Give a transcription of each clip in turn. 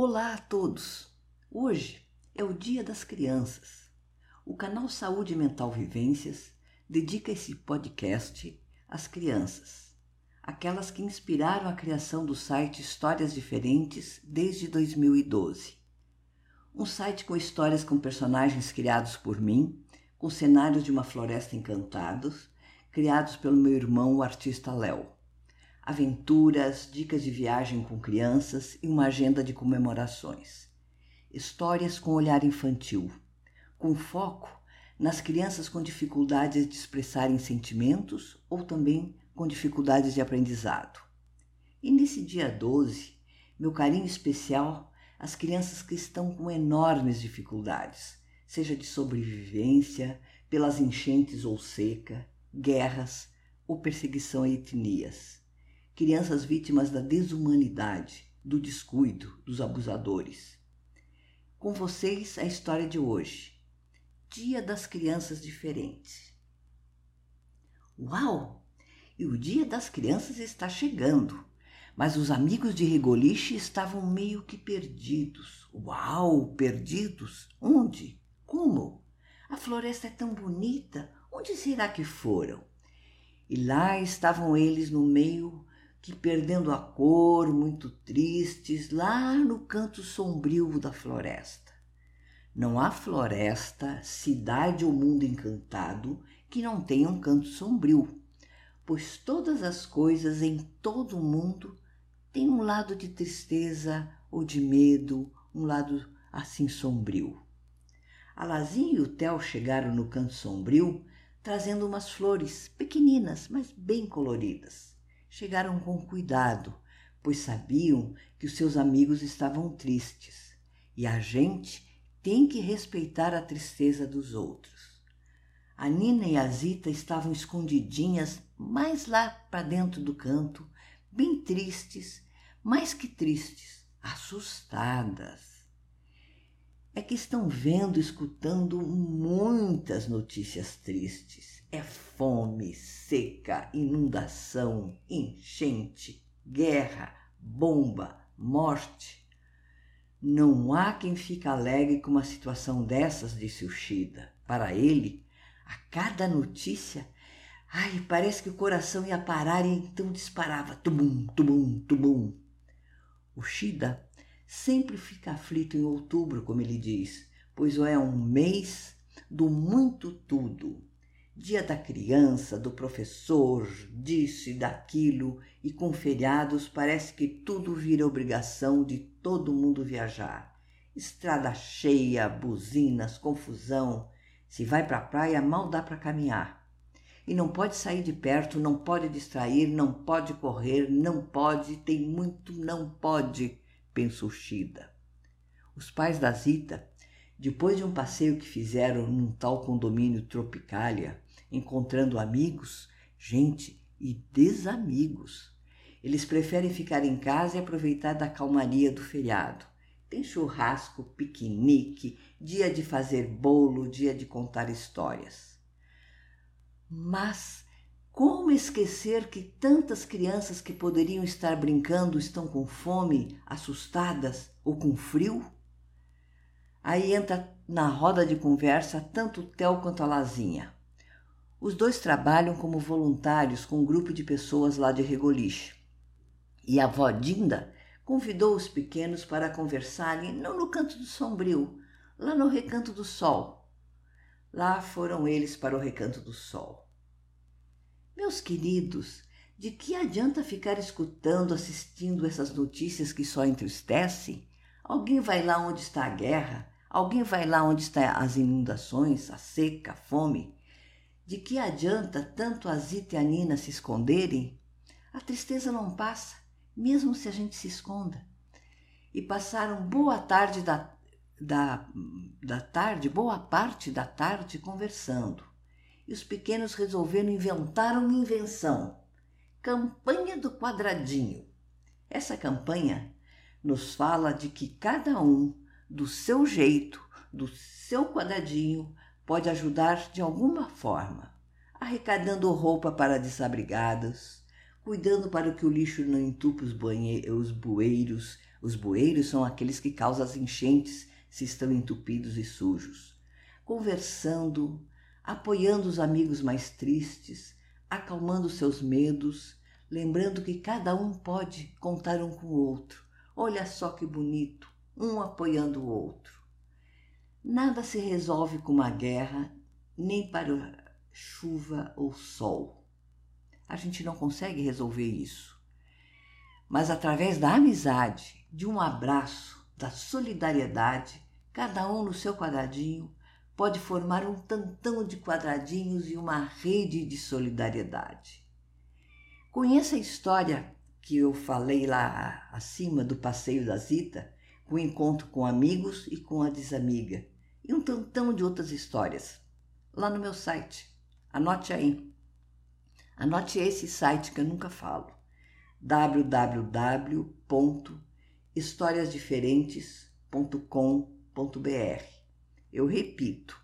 Olá a todos! Hoje é o Dia das Crianças. O canal Saúde Mental Vivências dedica esse podcast às crianças, aquelas que inspiraram a criação do site Histórias Diferentes desde 2012. Um site com histórias com personagens criados por mim, com cenários de uma floresta encantados, criados pelo meu irmão, o artista Léo aventuras, dicas de viagem com crianças e uma agenda de comemorações. Histórias com olhar infantil, com foco nas crianças com dificuldades de expressarem sentimentos ou também com dificuldades de aprendizado. E nesse dia 12, meu carinho especial às crianças que estão com enormes dificuldades, seja de sobrevivência, pelas enchentes ou seca, guerras ou perseguição a etnias crianças vítimas da desumanidade, do descuido dos abusadores. Com vocês a história de hoje. Dia das Crianças Diferentes. Uau! E o Dia das Crianças está chegando, mas os amigos de Regoliche estavam meio que perdidos. Uau! Perdidos? Onde? Como? A floresta é tão bonita. Onde será que foram? E lá estavam eles no meio que perdendo a cor, muito tristes, lá no canto sombrio da floresta. Não há floresta, cidade ou mundo encantado que não tenha um canto sombrio, pois todas as coisas em todo o mundo têm um lado de tristeza ou de medo, um lado assim sombrio. A Lazinha e o Theo chegaram no canto sombrio trazendo umas flores pequeninas, mas bem coloridas chegaram com cuidado, pois sabiam que os seus amigos estavam tristes e a gente tem que respeitar a tristeza dos outros. A Nina e a Zita estavam escondidinhas mais lá para dentro do canto, bem tristes, mais que tristes, assustadas. É que estão vendo, escutando muitas notícias tristes é fome, seca, inundação, enchente, guerra, bomba, morte. Não há quem fique alegre com uma situação dessas, disse o Shida. Para ele, a cada notícia, ai, parece que o coração ia parar e então disparava, tubum, tubum, tubum. O Shida sempre fica aflito em outubro, como ele diz, pois é um mês do muito tudo dia da criança, do professor, disso e daquilo, e com feriados parece que tudo vira obrigação de todo mundo viajar. Estrada cheia, buzinas, confusão. Se vai para a praia, mal dá para caminhar. E não pode sair de perto, não pode distrair, não pode correr, não pode, tem muito não pode, pensou Shida. Os pais da Zita, depois de um passeio que fizeram num tal condomínio Tropicália, encontrando amigos, gente e desamigos. Eles preferem ficar em casa e aproveitar da calmaria do feriado. Tem churrasco, piquenique, dia de fazer bolo, dia de contar histórias. Mas como esquecer que tantas crianças que poderiam estar brincando estão com fome, assustadas ou com frio? Aí entra na roda de conversa tanto o Theo quanto a Lazinha. Os dois trabalham como voluntários com um grupo de pessoas lá de Regoliche. E a avó Dinda convidou os pequenos para conversarem não no canto do sombrio, lá no recanto do sol. Lá foram eles para o recanto do sol. Meus queridos, de que adianta ficar escutando, assistindo essas notícias que só entristecem? Alguém vai lá onde está a guerra, alguém vai lá onde estão as inundações, a seca, a fome. De que adianta tanto a Zita e a Nina se esconderem? A tristeza não passa, mesmo se a gente se esconda. E passaram boa tarde da, da, da tarde, boa parte da tarde conversando. E os pequenos resolveram inventar uma invenção. Campanha do quadradinho. Essa campanha nos fala de que cada um, do seu jeito, do seu quadradinho, pode ajudar de alguma forma, arrecadando roupa para desabrigados, cuidando para que o lixo não entupa os, os bueiros, Os bueiros são aqueles que causam as enchentes se estão entupidos e sujos. Conversando, apoiando os amigos mais tristes, acalmando seus medos, lembrando que cada um pode contar um com o outro. Olha só que bonito, um apoiando o outro. Nada se resolve com uma guerra, nem para chuva ou sol. A gente não consegue resolver isso. Mas através da amizade, de um abraço, da solidariedade, cada um no seu quadradinho, pode formar um tantão de quadradinhos e uma rede de solidariedade. Conheça a história que eu falei lá acima do passeio da Zita, com o encontro com amigos e com a desamiga, e um tantão de outras histórias, lá no meu site. Anote aí. Anote esse site que eu nunca falo. www.historiasdiferentes.com.br. Eu repito,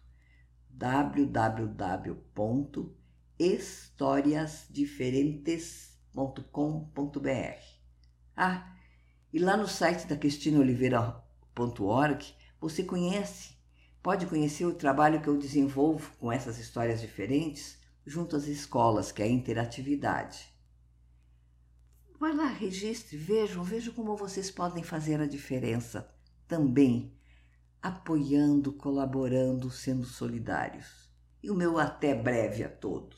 www.historiasdiferentes.com.br. Ah, e lá no site da cristinaoliveira.org você conhece, pode conhecer o trabalho que eu desenvolvo com essas histórias diferentes junto às escolas, que é a interatividade. Vai lá, registre, vejam, vejam como vocês podem fazer a diferença também, apoiando, colaborando, sendo solidários. E o meu até breve a todos.